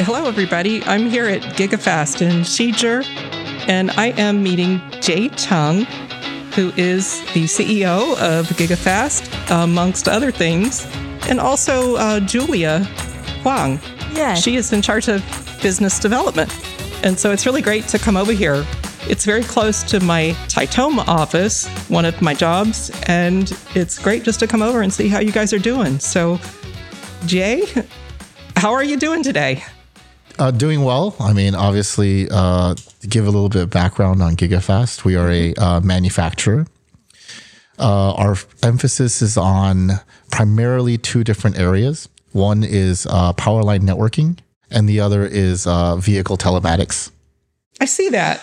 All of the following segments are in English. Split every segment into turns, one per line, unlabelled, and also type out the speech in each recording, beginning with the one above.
Hello, everybody. I'm here at GigaFast in Sheger, and I am meeting Jay Cheng, who is the CEO of GigaFast, amongst other things, and also uh, Julia Huang.
Yeah.
She is in charge of business development. And so it's really great to come over here. It's very close to my Titoma office, one of my jobs, and it's great just to come over and see how you guys are doing. So, Jay, how are you doing today?
Uh, doing well. I mean, obviously, uh, to give a little bit of background on GigaFast, we are a uh, manufacturer. Uh, our emphasis is on primarily two different areas. One is uh, power line networking, and the other is uh, vehicle telematics.
I see that.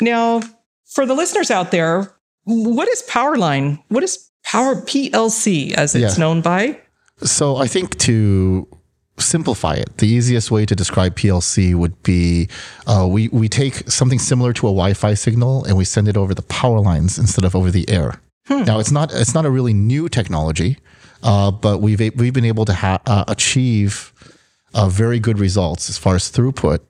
Now, for the listeners out there, what is power line? What is Power PLC as it's
Yeah.
known by?
So I think to simplify it, the easiest way to describe PLC would be uh, we we take something similar to a Wi-Fi signal and we send it over the power lines instead of over the air. Now it's not it's not a really new technology, uh, but we've we've been able to ha- uh, achieve uh, very good results as far as throughput.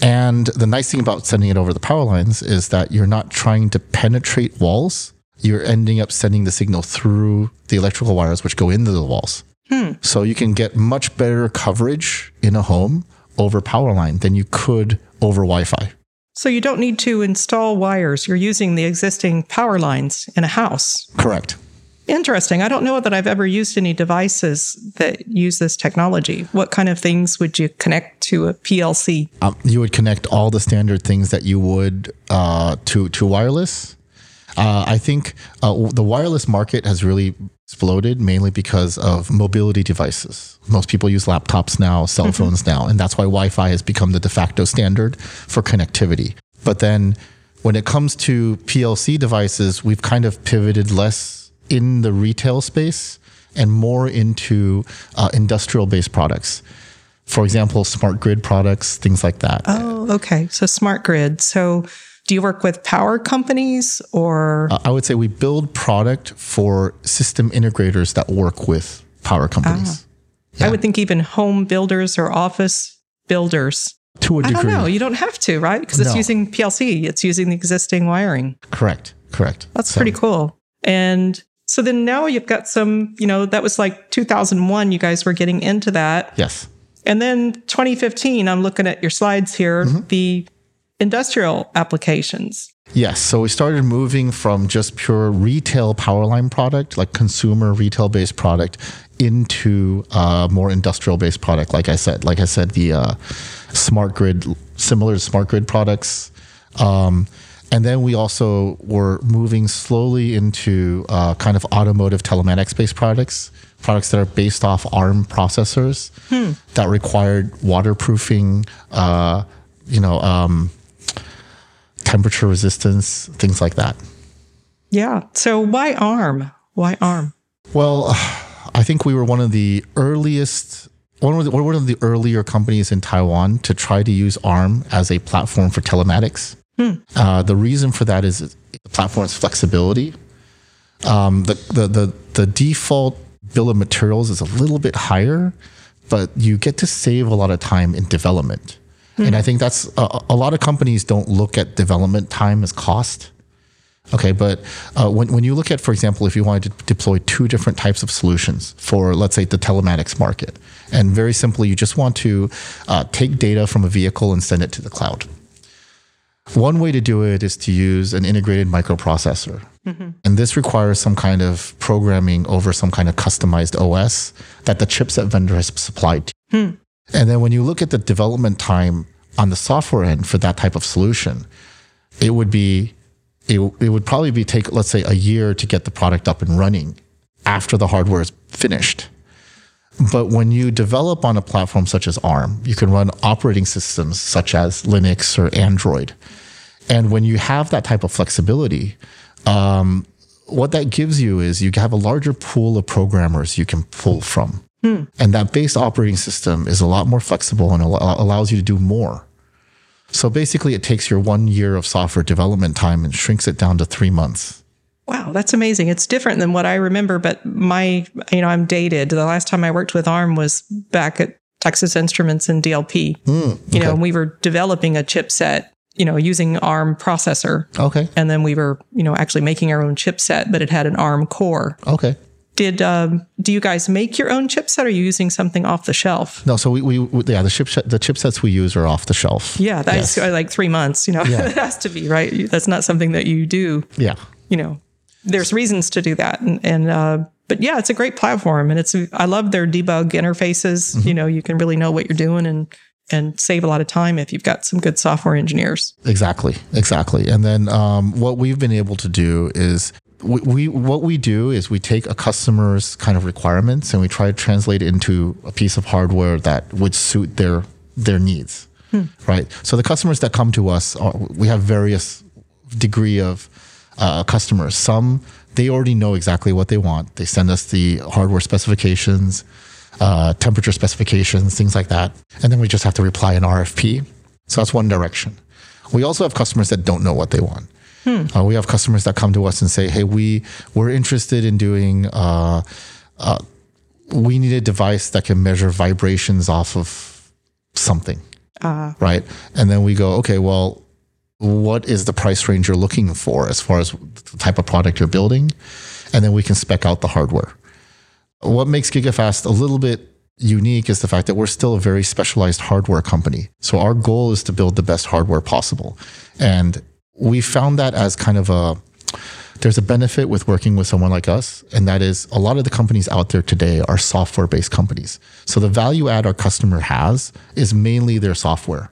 And the nice thing about sending it over the power lines is that you're not trying to penetrate walls. You're ending up sending the signal through the electrical wires, which go into the walls. So you can get much better coverage in a home over power line than you could over Wi Fi.
So you don't need to install wires. You're using the existing power lines in a house.
Correct.
Interesting. I don't know that I've ever used any devices that use this technology. What kind of things would you connect to a PLC?
Um, you would connect all the standard things that you would uh, to to wireless. Uh, I think uh, the wireless market has really exploded mainly because of mobility devices. Most people use laptops now, cell phones now, and that's why Wi-Fi has become the de facto standard for connectivity. But then, when it comes to PLC devices, we've kind of pivoted less in the retail space and more into uh, industrial-based products. For example, smart grid products, things like that.
Oh, okay. So smart grid. So do you work with power companies or?
Uh, I would say we build product for system integrators that work with power companies
I would think even home builders or office builders.
to a
I
degree.
I don't know. You don't have to, right? Because it's
No.
using PLC. It's using the existing wiring.
Correct. Correct.
That's
So-
pretty cool. And so then now you've got some, you know, that was like 2001. You guys were getting into that.
Yes.
And then 2015, I'm looking at your slides here,
Mm-hmm.
the industrial applications.
Yes. So we started moving from just pure retail power line product, like consumer retail based product, into uh, more industrial based product. Like I said, like I said, the uh, smart grid, similar to smart grid products. Um, and then we also were moving slowly into uh, kind of automotive telematics based products, products that are based off ARM processors that required waterproofing, uh, you know, um, temperature resistance, things like that.
Yeah. So why ARM? Why ARM?
Well, I think we were one of the earliest, one of the, one of the earlier companies in Taiwan to try to use ARM as a platform for telematics. Uh, the reason for that is the platform's flexibility. Um, the, the, the, the default bill of materials is a little bit higher, but you get to save a lot of time in development. And I think that's a, a lot of companies don't look at development time as cost. Okay, but uh, when, when you look at, for example, if you wanted to deploy two different types of solutions for, let's say, the telematics market, and very simply, you just want to uh, take data from a vehicle and send it to the cloud. One way to do it is to use an integrated microprocessor. And this requires some kind of programming over some kind of customized OS that the chipset vendor has supplied to you. And then when you look at the development time on the software end for that type of solution, it would be it, it would probably be take let's say a year to get the product up and running after the hardware is finished. But when you develop on a platform such as ARM, you can run operating systems such as Linux or Android. And when you have that type of flexibility, um, what that gives you is you have a larger pool of programmers you can pull from. Hmm. And that base operating system is a lot more flexible and allows you to do more. So basically, it takes your one year of software development time and shrinks it down to three months.
Wow, that's amazing. It's different than what I remember, but my, you know, I'm dated. The last time I worked with ARM was back at Texas Instruments and DLP. Hmm, you know, and we were developing a chipset, you know, using ARM processor.
Okay.
And then we were, you know, actually making our own chipset, but it had an ARM core.
Okay.
Did um, do you guys make your own chipset? Or are you using something off the shelf?
No, so we, we, we yeah, the chipset the chipsets we use are off the shelf.
Yeah, that's
Yes.
like three months. You know, it has to be right. That's not something that you do.
Yeah.
You know, there's reasons to do that, and, and uh, but yeah, it's a great platform, and it's I love their debug interfaces. You know, you can really know what you're doing and and save a lot of time if you've got some good software engineers.
Exactly, exactly. And then um, what we've been able to do is we, we what we do is we take a customer's kind of requirements and we try to translate it into a piece of hardware that would suit their their needs. Right. So the customers that come to us, are, we have various degree of uh, customers. Some they already know exactly what they want. They send us the hardware specifications, uh, temperature specifications, things like that, and then we just have to reply an RFP. So that's one direction. We also have customers that don't know what they want. Uh, we have customers that come to us and say, "Hey, we we're interested in doing. Uh, uh, we need a device that can measure vibrations off of something, right?" And then we go, "Okay, well, what is the price range you're looking for as far as the type of product you're building?" And then we can spec out the hardware. What makes GigaFast a little bit unique is the fact that we're still a very specialized hardware company. So our goal is to build the best hardware possible. And we found that as kind of a there's a benefit with working with someone like us, and that is a lot of the companies out there today are software based companies. So the value add our customer has is mainly their software,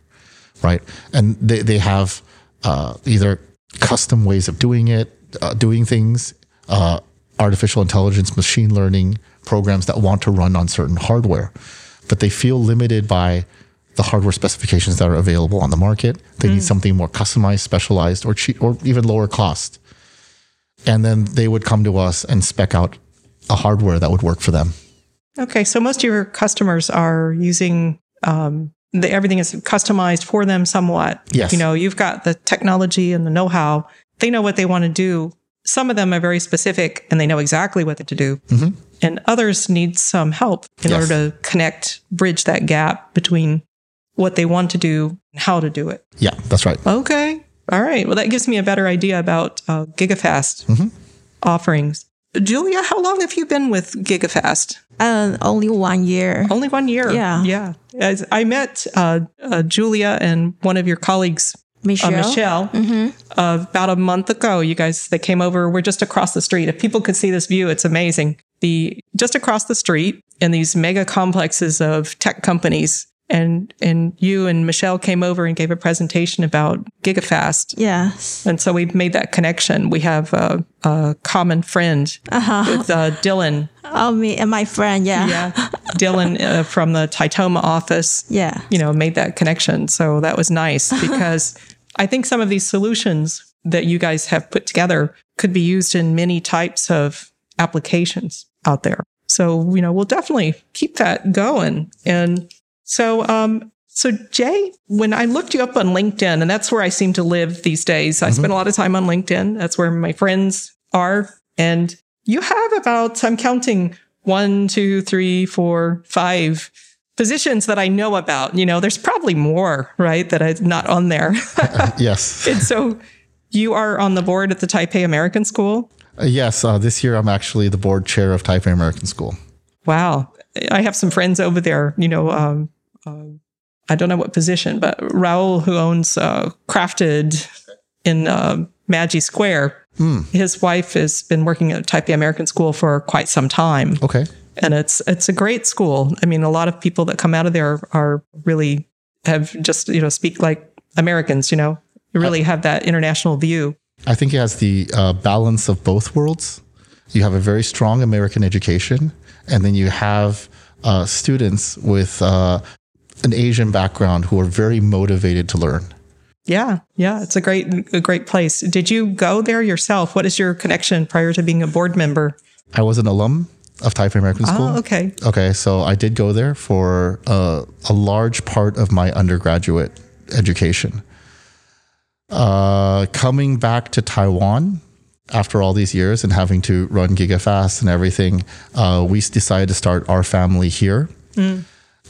right? And they, they have uh, either custom ways of doing it, uh, doing things, uh, artificial intelligence, machine learning programs that want to run on certain hardware, but they feel limited by the hardware specifications that are available on the market. They need something more customized, specialized, or cheap, or even lower cost. And then they would come to us and spec out a hardware that would work for them.
Okay, so most of your customers are using um, the, everything is customized for them somewhat.
Yes.
You know, you've got the technology and the know how. They know what they want to do. Some of them are very specific and they know exactly what they to do. And others need some help in
Yes.
order to connect, bridge that gap between what they want to do and how to do it.
Yeah, that's right.
Okay. All right. Well, that gives me a better idea about uh, GigaFast offerings. Julia, how long have you been with GigaFast?
Uh, only one year.
Only one year.
Yeah.
Yeah. As I met uh, uh, Julia and one of your colleagues,
Michelle.
uh, Michelle, uh, about a month ago. You guys, they came over. We're just across the street. If people could see this view, it's amazing. The just across the street in these mega complexes of tech companies. And and you and Michelle came over and gave a presentation about GigaFast.
Yes.
And so we've made that connection. We have a, a common friend with uh, Dylan.
Oh, me and my friend. Yeah.
Yeah, Dylan uh, from the Titoma office.
Yeah.
You know, made that connection. So that was nice because I think some of these solutions that you guys have put together could be used in many types of applications out there. So you know, we'll definitely keep that going. And so, um, so Jay, when I looked you up on LinkedIn, and that's where I seem to live these days, I spend a lot of time on LinkedIn. That's where my friends are. And you have about, I'm counting one, two, three, four, five positions that I know about. You know, there's probably more, right, that I'm not on there.
Yes.
and so you are on the board at the Taipei American School.
Uh, yes. Uh, this year, I'm actually the board chair of Taipei American School.
Wow. I have some friends over there, you know, um, um, I don't know what position, but Raul, who owns uh, Crafted in uh, Maji Square, his wife has been working at Taipei American School for quite some time.
Okay.
And it's it's a great school. I mean, a lot of people that come out of there are really have just, you know, speak like Americans, you know, really have that international view.
I think it has the uh, balance of both worlds. You have a very strong American education, and then you have uh, students with uh, an Asian background who are very motivated to learn.
Yeah, yeah, it's a great a great place. Did you go there yourself? What is your connection prior to being a board member?
I was an alum of Taipei American School.
Oh, okay.
Okay, so I did go there for uh, a large part of my undergraduate education. Uh, coming back to Taiwan after all these years and having to run GigaFast and everything, uh, we decided to start our family here.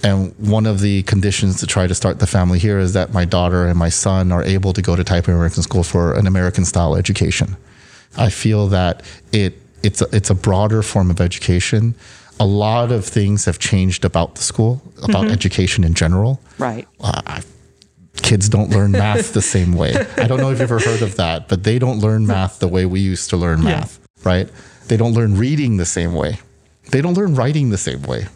And one of the conditions to try to start the family here is that my daughter and my son are able to go to Taipei American School for an American style education. I feel that it it's a, it's a broader form of education. A lot of things have changed about the school, about education in general.
Right.
Uh, kids don't learn math the same way. I don't know if you've ever heard of that, but they don't learn math the way we used to learn math, right? They don't learn reading the same way. They don't learn writing the same way.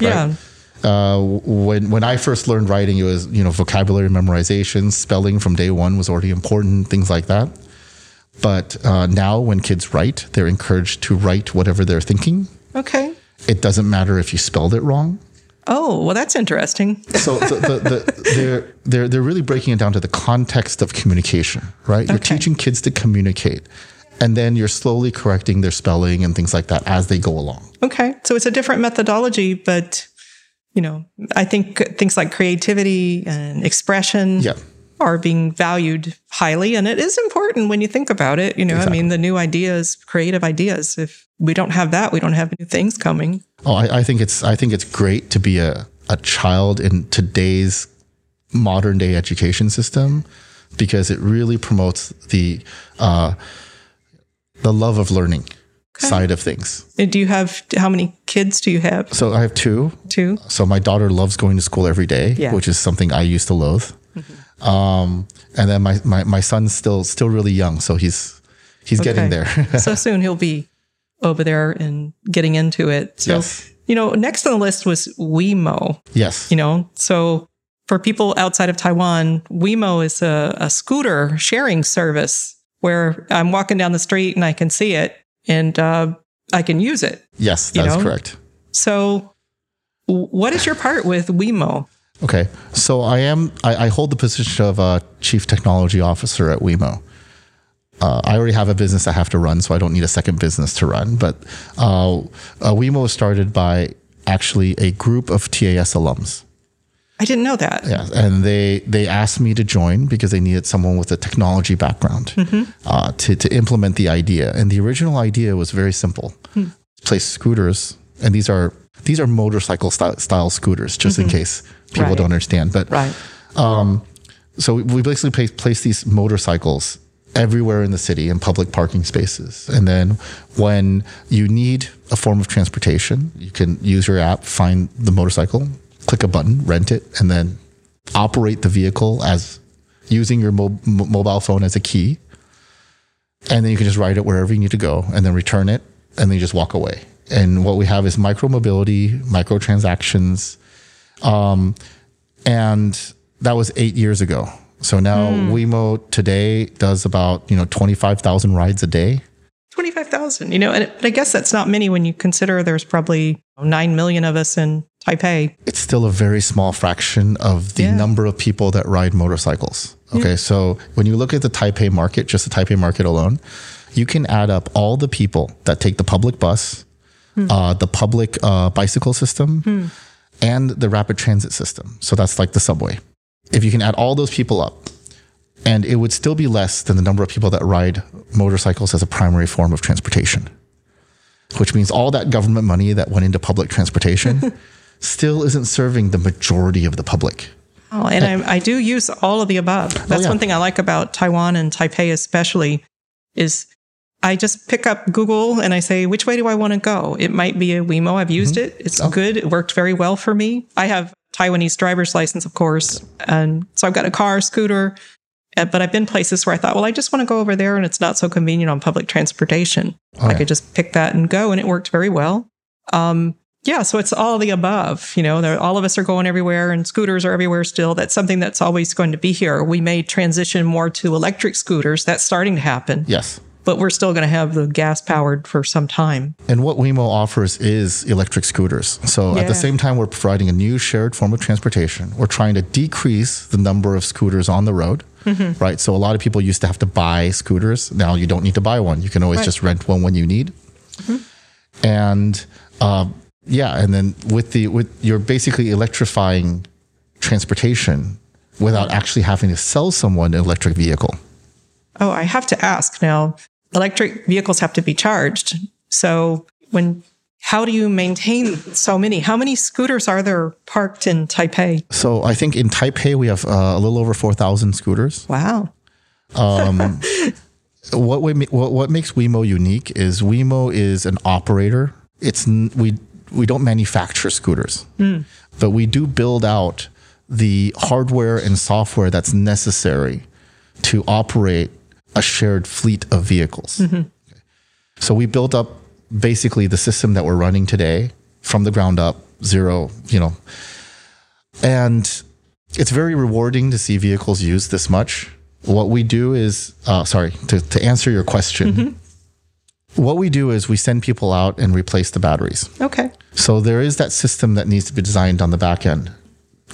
Yeah.
Uh, when when I first learned writing, it was you know vocabulary memorization, spelling from day one was already important, things like that. But uh, now, when kids write, they're encouraged to write whatever they're thinking.
Okay.
It doesn't matter if you spelled it wrong.
Oh, well, that's interesting.
So the, the, the, they're they're they're really breaking it down to the context of communication, right? You're teaching kids to communicate, and then you're slowly correcting their spelling and things like that as they go along.
Okay. So it's a different methodology, but, you know, I think things like creativity and expression
Yeah.
are being valued highly. And it is important when you think about it. You know, I mean, the new ideas, creative ideas, if we don't have that, we don't have new things coming.
Oh, I, I think it's I think it's great to be a, a child in today's modern day education system because it really promotes the uh, the love of learning side of things.
Uh, Do you have, how many kids do you have?
So I have two.
Two?
So my daughter loves going to school every day,
Yeah.
which is something I used to loathe. Um, and then my, my, my son's still still really young, so he's he's getting there.
so soon he'll be over there and getting into it. So,
Yes.
you know, next on the list was Wemo.
yes.
you know so for people outside of taiwan wemo is a, a scooter sharing service where i'm walking down the street and i can see it and uh, i can use it
Yes, that's correct.
so what is your part with wemo
Okay, so I am I, I hold the position of uh, chief technology officer at Wemo. Uh, I already have a business I have to run, so I don't need a second business to run. But uh, uh, Wemo was started by actually a group of TAS alums.
I didn't know that
Yeah, and they they asked me to join because they needed someone with a technology background mm-hmm. uh, to to implement the idea. And the original idea was very simple: hmm. place scooters, and these are these are motorcycle style, style scooters, just in mm-hmm. case people
Right.
don't understand. But
right um,
so we- we basically place, place these motorcycles everywhere in the city in public parking spaces. And then when you need a form of transportation, you can use your app, find the motorcycle, click a button, rent it, and then operate the vehicle as using your mo- mo- mobile phone as a key. And then you can just ride it wherever you need to go and then return it and then you just walk away. And what we have is micro mobility, microtransactions, Um and that was eight years ago. So now Wemo today does about you know twenty five thousand rides a day.
25000 you know and but i guess that's not many when you consider there's probably 9 million of us in taipei
It's still a very small fraction of the
Yeah.
number of people that ride motorcycles. Okay, so when you look at the Taipei market, just the Taipei market alone, you can add up all the people that take the public bus, uh, the public uh, bicycle system, and the rapid transit system. So that's like the subway. If you can add all those people up, and it would still be less than the number of people that ride motorcycles as a primary form of transportation, which means all that government money that went into public transportation still isn't serving the majority of the public.
Oh, and I, I do use all of the above. Oh, That's
yeah.
one thing I like about Taiwan and Taipei, especially, is I just pick up Google and I say, which way do I want to go? It might be a Wemo. I've used mm-hmm. it. It's oh. good. It worked very well for me. I have Taiwanese driver's license, of course, and so I've got a car, scooter. Uh, But I've been places where I thought, well, I just want to go over there, and it's not so convenient on public transportation.
Oh,
I
yeah.
could just pick that and go, and it worked very well. Um, yeah, so it's all the above. You know, all of us are going everywhere, and scooters are everywhere still. That's something that's always going to be here. We may transition more to electric scooters. That's starting to happen,
Yes.
But we're still going to have the gas powered for some time.
And what Wemo offers is electric scooters. So at the same time, we're providing a new shared form of transportation. We're trying to decrease the number of scooters on the road,
Mm-hmm.
right? So a lot of people used to have to buy scooters. Now you don't need to buy one. You can always
Right.
just rent one when you need. And um, yeah, and then with the with you're basically electrifying transportation without actually having to sell someone an electric vehicle.
Oh, I have to ask now. Electric vehicles have to be charged. So when how do you maintain so many? How many scooters are there parked in Taipei?
So I think in Taipei we have uh, a little over four thousand scooters.
Wow.
what, we, what what makes Wemo unique is Wemo is an operator. It's we we don't manufacture scooters, but we do build out the hardware and software that's necessary to operate a shared fleet of vehicles. Okay. So we built up basically the system that we're running today from the ground up, zero, you know, and it's very rewarding to see vehicles used this much. What we do is, uh, sorry, to, to answer your question, what we do is we send people out and replace the batteries.
Okay.
So there is that system that needs to be designed on the back end,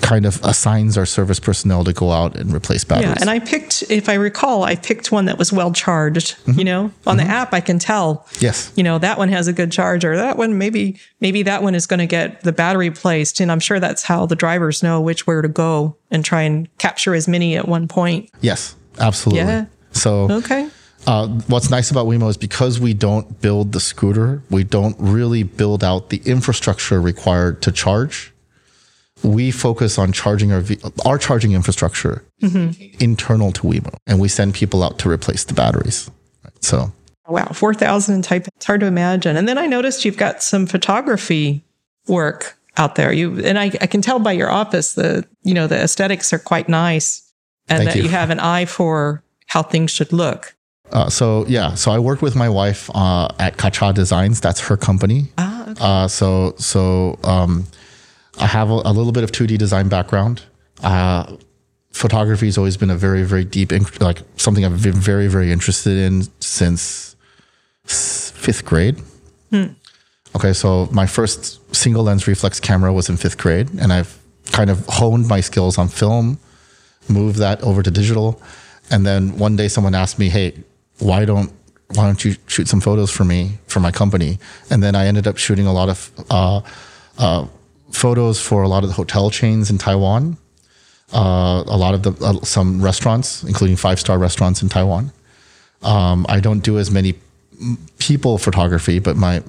kind of assigns our service personnel to go out and replace batteries.
Yeah, and I picked, if I recall, I picked one that was well charged. You know, on the app, I can tell.
yes.
You know, that one has a good charger. That one, maybe, maybe that one is going to get the battery placed, and I'm sure that's how the drivers know which where to go and try and capture as many at one point.
Yes, absolutely.
Yeah.
So
Okay.
uh, what's nice about Wemo is because we don't build the scooter, we don't really build out the infrastructure required to charge. We focus on charging our our charging infrastructure internal to Wemo, and we send people out to replace the batteries. Right? So
Wow, 4,000 type. It's hard to imagine. And then I noticed you've got some photography work out there. You and I, I can tell by your office the you know the aesthetics are quite nice, and
Thank
that
you.
you. have an eye for how things should look.
Uh, so yeah, so I work with my wife uh, at Kacha Designs. That's her company.
Ah, okay.
Uh, so so um, I have a, a little bit of 2D design background. Uh, photography has always been a very very deep like something I've been very very interested in since fifth grade. Okay, so my first single lens reflex camera was in fifth grade, and I've kind of honed my skills on film, moved that over to digital, and then one day someone asked me, "Hey, why don't why don't you shoot some photos for me for my company?" And then I ended up shooting a lot of uh, uh, photos for a lot of the hotel chains in Taiwan, uh, a lot of the uh, some restaurants, including five star restaurants in Taiwan. Um, I don't do as many people photography, but my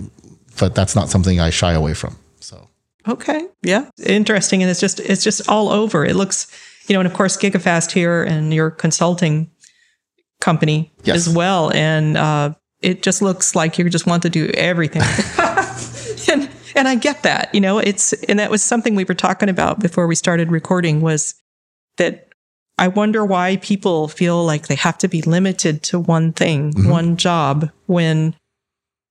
but that's not something I shy away from. So
Okay. Yeah. Interesting. And it's just it's just all over. It looks, you know, and of course GigaFast here and your consulting company
Yes.
as well. And uh, it just looks like you just want to do everything. and I get that, you know, it's and that was something we were talking about before we started recording was that I wonder why people feel like they have to be limited to one thing, mm-hmm. one job when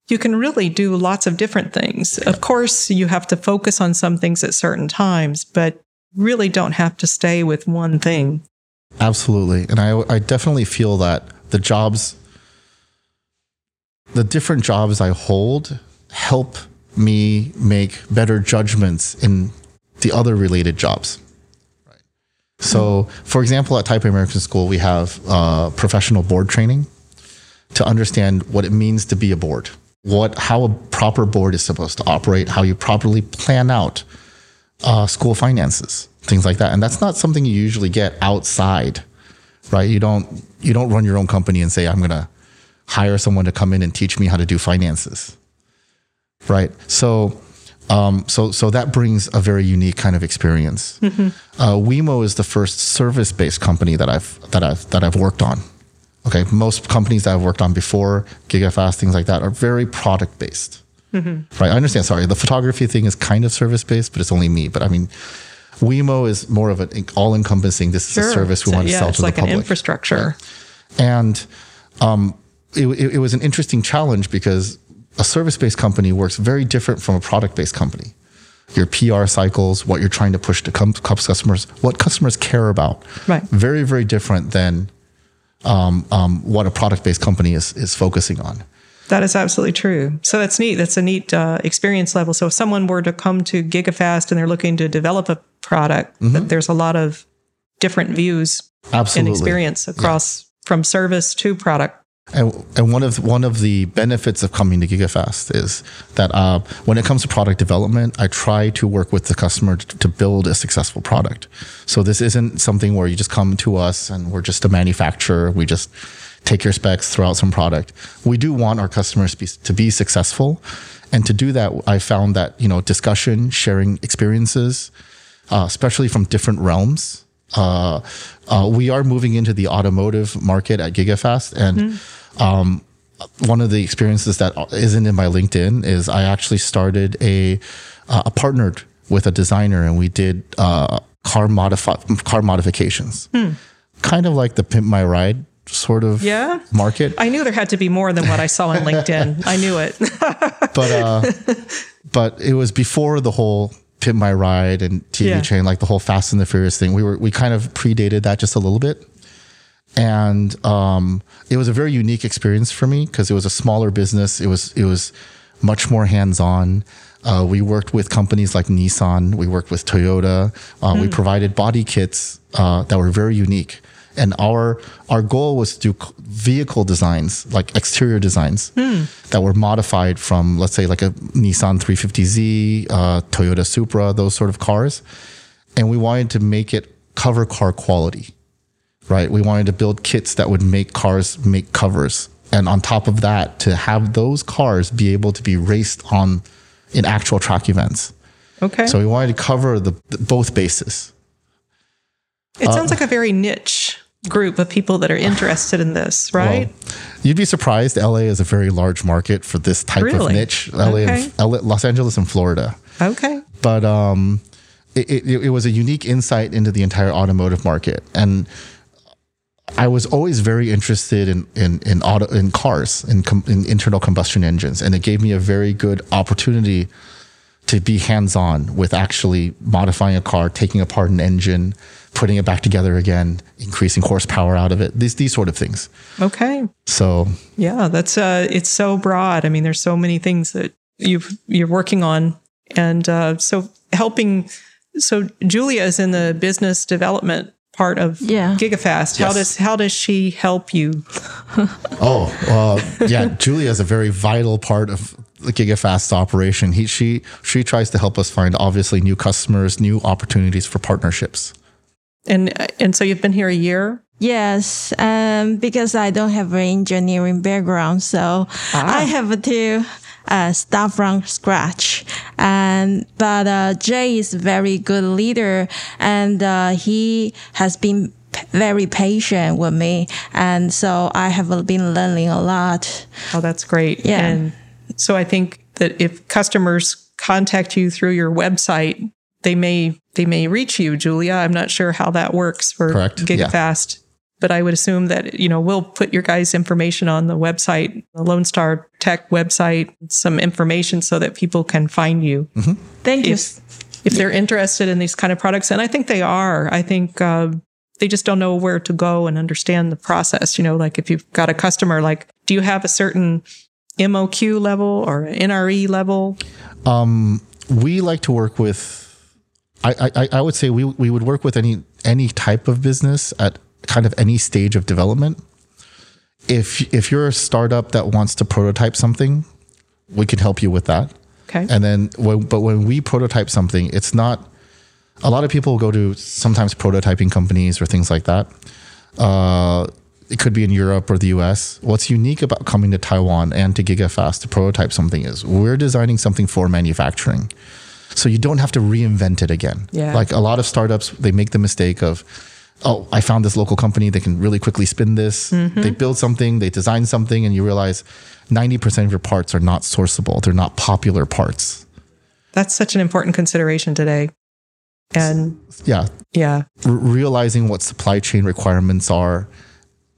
you can really do lots of different things. Of course, you have to focus on some things at certain times, but really don't have to stay with one thing.
Absolutely. And I, I definitely feel that the jobs, the different jobs I hold help me make better judgments in the other related jobs. Right. So, for example, at Taipei American School, we have uh, professional board training to understand what it means to be a board, what how a proper board is supposed to operate, how you properly plan out uh, school finances, things like that. And that's not something you usually get outside, right? You don't you don't run your own company and say I'm going to hire someone to come in and teach me how to do finances, right? So. Um, so, so that brings a very unique kind of experience. Uh, Wemo is the first service-based company that I've that I've that I've worked on. Okay, most companies that I've worked on before, GigaFast, things like that, are very product-based. Right? I understand. Sorry, the photography thing is kind of service-based, but it's only me. But I mean, Wemo is more of an all-encompassing. This is a service we
So,
want to
yeah,
sell
it's
to
like
the public.
an infrastructure.
And um, it, it, it was an interesting challenge because a service based company works very different from a product based company. Your PR cycles, what you're trying to push to customers, what customers care about.
Right.
Very, very different than um, um, what a product based company is, is focusing on.
That is absolutely true. So that's neat. That's a neat uh, experience level. So if someone were to come to GigaFast and they're looking to develop a product, that there's a lot of different views and experience across from service to product.
And, and one of one of the benefits of coming to GigaFast is that uh, when it comes to product development, I try to work with the customer to, build a successful product. So this isn't something where you just come to us and we're just a manufacturer. We just take your specs, throw out some product. We do want our customers to be, to be successful. And to do that, I found that, you know, discussion, sharing experiences, uh, especially from different realms. Uh, uh, we are moving into the automotive market at GigaFast. And um, one of the experiences that isn't in my LinkedIn is I actually started a, uh, a partnered with a designer and we did uh, car modify car modifications, kind of like the Pimp My Ride sort of
Yeah.
market.
I knew there had to be more than what I saw on LinkedIn. I knew it.
but uh, but it was before the whole Pimp My Ride and TV
Yeah.
chain, like the whole Fast and the Furious thing. We were we kind of predated that just a little bit, and um, it was a very unique experience for me because it was a smaller business. It was it was much more hands on. Uh, we worked with companies like Nissan. We worked with Toyota. Uh, We provided body kits uh, that were very unique. And our our goal was to do vehicle designs, like exterior designs, that were modified from, let's say, like a Nissan 350Z, uh, Toyota Supra, those sort of cars. And we wanted to make it cover car quality right? We wanted to build kits that would make cars make covers. And on top of that, to have those cars be able to be raced on in actual track events.
Okay.
So we wanted to cover the, the both bases.
it sounds like a very niche group of people that are interested in this, right?
Well, you'd be surprised. LA is a very large market for this type of niche. LA,
Okay.
and, LA, Los Angeles and Florida.
okay.
but um, it, it, it was a unique insight into the entire automotive market, and I was always very interested in in in auto in cars in, com, in internal combustion engines, and it gave me a very good opportunity to be hands on with actually modifying a car, taking apart an engine, putting it back together again, increasing horsepower out of it. These these sort of things.
Okay.
So
Yeah, that's uh it's so broad. I mean, there's so many things that you've you're working on and uh so helping so Julia is in the business development part of
Yeah.
GigaFast. How does how does she help you?
Oh, uh, yeah. Julia is a very vital part of the GigaFast operation. He, she, she tries to help us find obviously new customers, new opportunities for partnerships.
And and so you've been here a year?
Yes, um, because I don't have an engineering background, so I have to uh, start from scratch. And but uh, Jay is very good leader, and uh, he has been very patient with me, and so I have been learning a lot.
Oh, that's great.
Yeah.
And so I think that if customers contact you through your website, they may they may reach you, Julia. I'm not sure how that works for
Correct. Yeah.
GigaFast. But I would assume that, you know, we'll put your guys' information on the website, the Lone Star Tech website, some information so that people can find you
Thank you.
if if they're interested in these kind of products. And I think they are. I think uh, they just don't know where to go and understand the process. You know, like if you've got a customer, like, do you have a certain MOQ level or NRE level?
We like to work with, I, I, I would say we, we would work with any, any type of business at kind of any stage of development. If, if you're a startup that wants to prototype something, we can help you with that.
Okay.
And then, when, but when we prototype something, it's not. A lot of people go to sometimes prototyping companies or things like that. Uh, it could be in Europe or the US. What's unique about coming to Taiwan and to GigaFast to prototype something is we're designing something for manufacturing. So you don't have to reinvent it again.
Yeah.
Like a lot of startups, they make the mistake of, oh, I found this local company. They can really quickly spin this. Mm-hmm. They build something, they design something, and you realize 90% of your parts are not sourceable. They're not popular parts.
That's such an important consideration today. And
Yeah.
yeah,
R- realizing what supply chain requirements are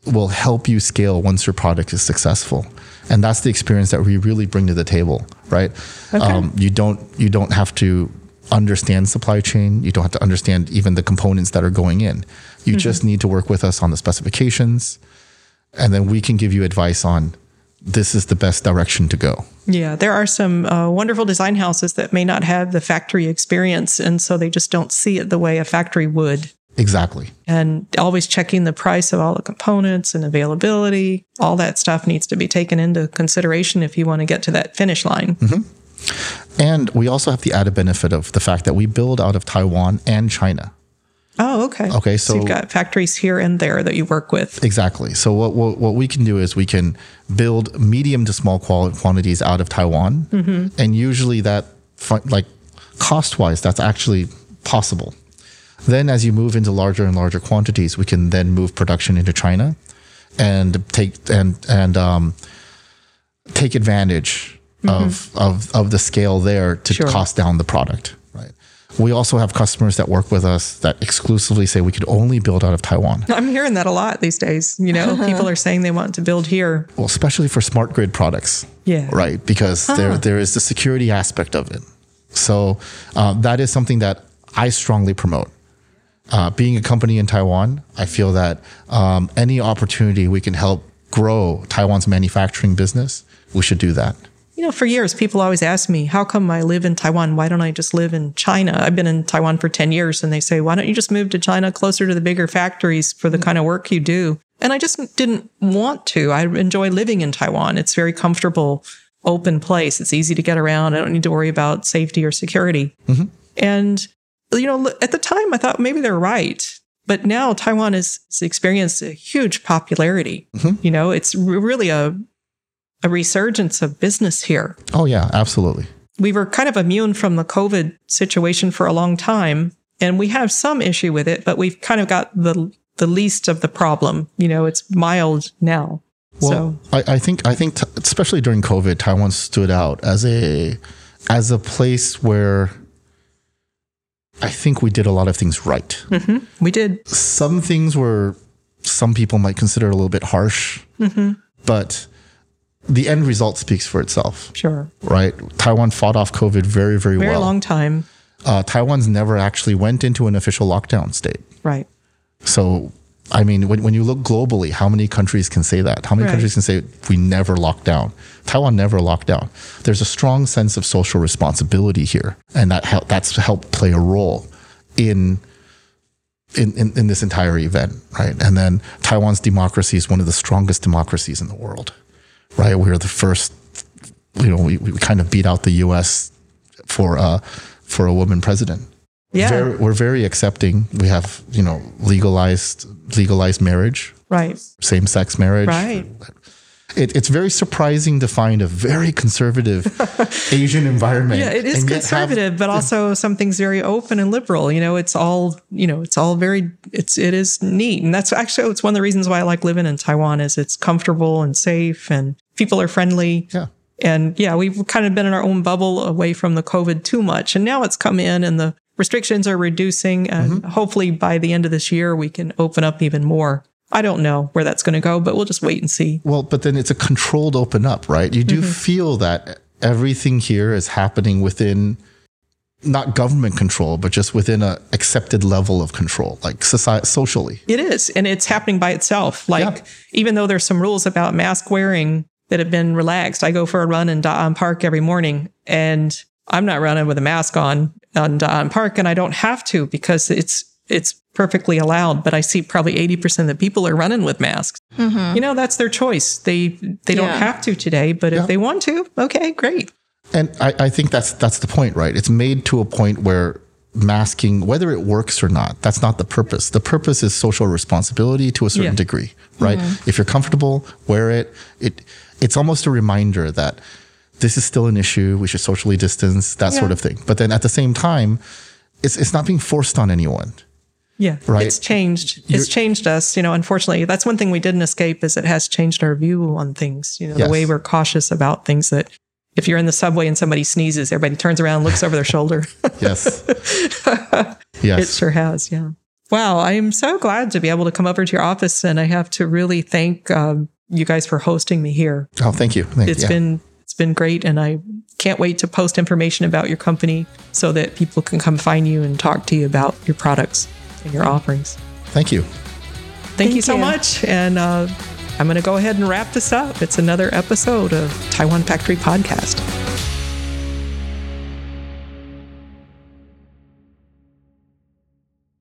will help you scale once your product is successful. And that's the experience that we really bring to the table, right? Um, you don't you don't have to understand supply chain. You don't have to understand even the components that are going in. You just need to work with us on the specifications, and then we can give you advice on this is the best direction to go.
yeah, there are some uh, wonderful design houses that may not have the factory experience. And so they just don't see it the way a factory would.
Exactly.
and always checking the price of all the components and availability. All that stuff needs to be taken into consideration if you want to get to that finish line. Mm-hmm.
And we also have the added benefit of the fact that we build out of Taiwan and China.
Oh, okay.
Okay,
so,
so-
you've got factories here and there that you work with.
Exactly. So what, what what we can do is we can build medium to small qual- quantities out of Taiwan, mm-hmm. and usually that like cost wise, that's actually possible. Then as you move into larger and larger quantities, we can then move production into China, and take and and um, take advantage of, of of the scale there to
Sure.
cost down the product. Right. We also have customers that work with us that exclusively say we could only build out of Taiwan.
I'm hearing that a lot these days. You know, people are saying they want to build here.
Well, especially for smart grid products.
Yeah.
Right. Because there there is the security aspect of it. So uh, that is something that I strongly promote. Uh, being a company in Taiwan, I feel that um, any opportunity we can help grow Taiwan's manufacturing business, we should do that.
You know, for years, people always ask me, how come I live in Taiwan? Why don't I just live in China? I've been in Taiwan for 10 years, and they say, why don't you just move to China closer to the bigger factories for the kind of work you do? And I just didn't want to. I enjoy living in Taiwan. It's very comfortable, open place. It's easy to get around. I don't need to worry about safety or security. And, you know, at the time, I thought maybe they're right. But now Taiwan has experienced a huge popularity. Mm-hmm. You know, it's really a, a resurgence of business here
Oh yeah, absolutely.
we were kind of immune from the COVID situation for a long time, and we have some issue with it, but we've kind of got the the least of the problem. You know, it's mild now.
Well,
so
I, I think I think t- especially during COVID, Taiwan stood out as a as a place where I think we did a lot of things right.
we did.
Some things were some people might consider a little bit harsh, but the end result speaks for itself,
Sure.
right? Taiwan fought off COVID very very,
Very
well.
Very long time.
Uh, Taiwan's never actually went into an official lockdown state.
Right.
So, I mean, when, when you look globally, how many countries can say that? How many
Right.
countries can say we never locked down? Taiwan never locked down. There's a strong sense of social responsibility here, and that hel- that's helped play a role in, in in in this entire event, right? And then Taiwan's democracy is one of the strongest democracies in the world, right? We're the first, you know, we, we kind of beat out the U.S. for uh for a woman president
Yeah.
very, we're very accepting. We have, you know, legalized legalized marriage,
right.
same sex marriage.
Right.
It, it's very surprising to find a very conservative Asian environment.
Yeah, it is
yet have-
conservative, but also something's very open and liberal. You know, it's all you know, it's all very it's it is neat, and that's actually it's one of the reasons why I like living in Taiwan is it's comfortable and safe, and people are friendly.
yeah.
And yeah, we've kind of been in our own bubble away from the COVID too much. And now it's come in and the restrictions are reducing. And hopefully by the end of this year, we can open up even more. I don't know where that's going to go, but we'll just wait and see.
Well, but then it's a controlled open up, right? You do
Mm-hmm.
feel that everything here is happening within not government control, but just within a accepted level of control, like society, socially.
It is. And it's happening by itself. Like,
Yeah.
even though there's some rules about mask wearing that have been relaxed, I go for a run in Da'an Park every morning and I'm not running with a mask on on Da'an uh, Park and I don't have to because it's it's perfectly allowed. But I see probably 80% of the people are running with masks. Mm-hmm. You know, that's their choice. They they don't have to today, but if they want to, okay, great.
And I, I think that's that's the point, right? It's made to a point where masking, whether it works or not, that's not the purpose. The purpose is social responsibility to a certain
Yeah.
degree, right? Mm-hmm. If you're comfortable, wear it. It it's almost a reminder that this is still an issue. We should socially distance, that sort of thing. But then at the same time, it's it's not being forced on anyone.
Yeah,
Right.
It's changed.
You're-
It's changed us. You know, unfortunately, that's one thing we didn't escape is it has changed our view on things. You know,
Yes.
the way we're cautious about things. That if you're in the subway and somebody sneezes, everybody turns around, looks over their shoulder.
Yes. Yes.
It sure has. Yeah. Wow, I'm so glad to be able to come over to your office, and I have to really thank um, you guys for hosting me here.
Oh, thank you. Thank,
It's
yeah.
been it's been great, and I can't wait to post information about your company so that people can come find you and talk to you about your products and your offerings.
Thank you.
Thank, you so
you.
much. And uh, I'm going to go ahead and wrap this up. It's another episode of Taiwan Factory Podcast.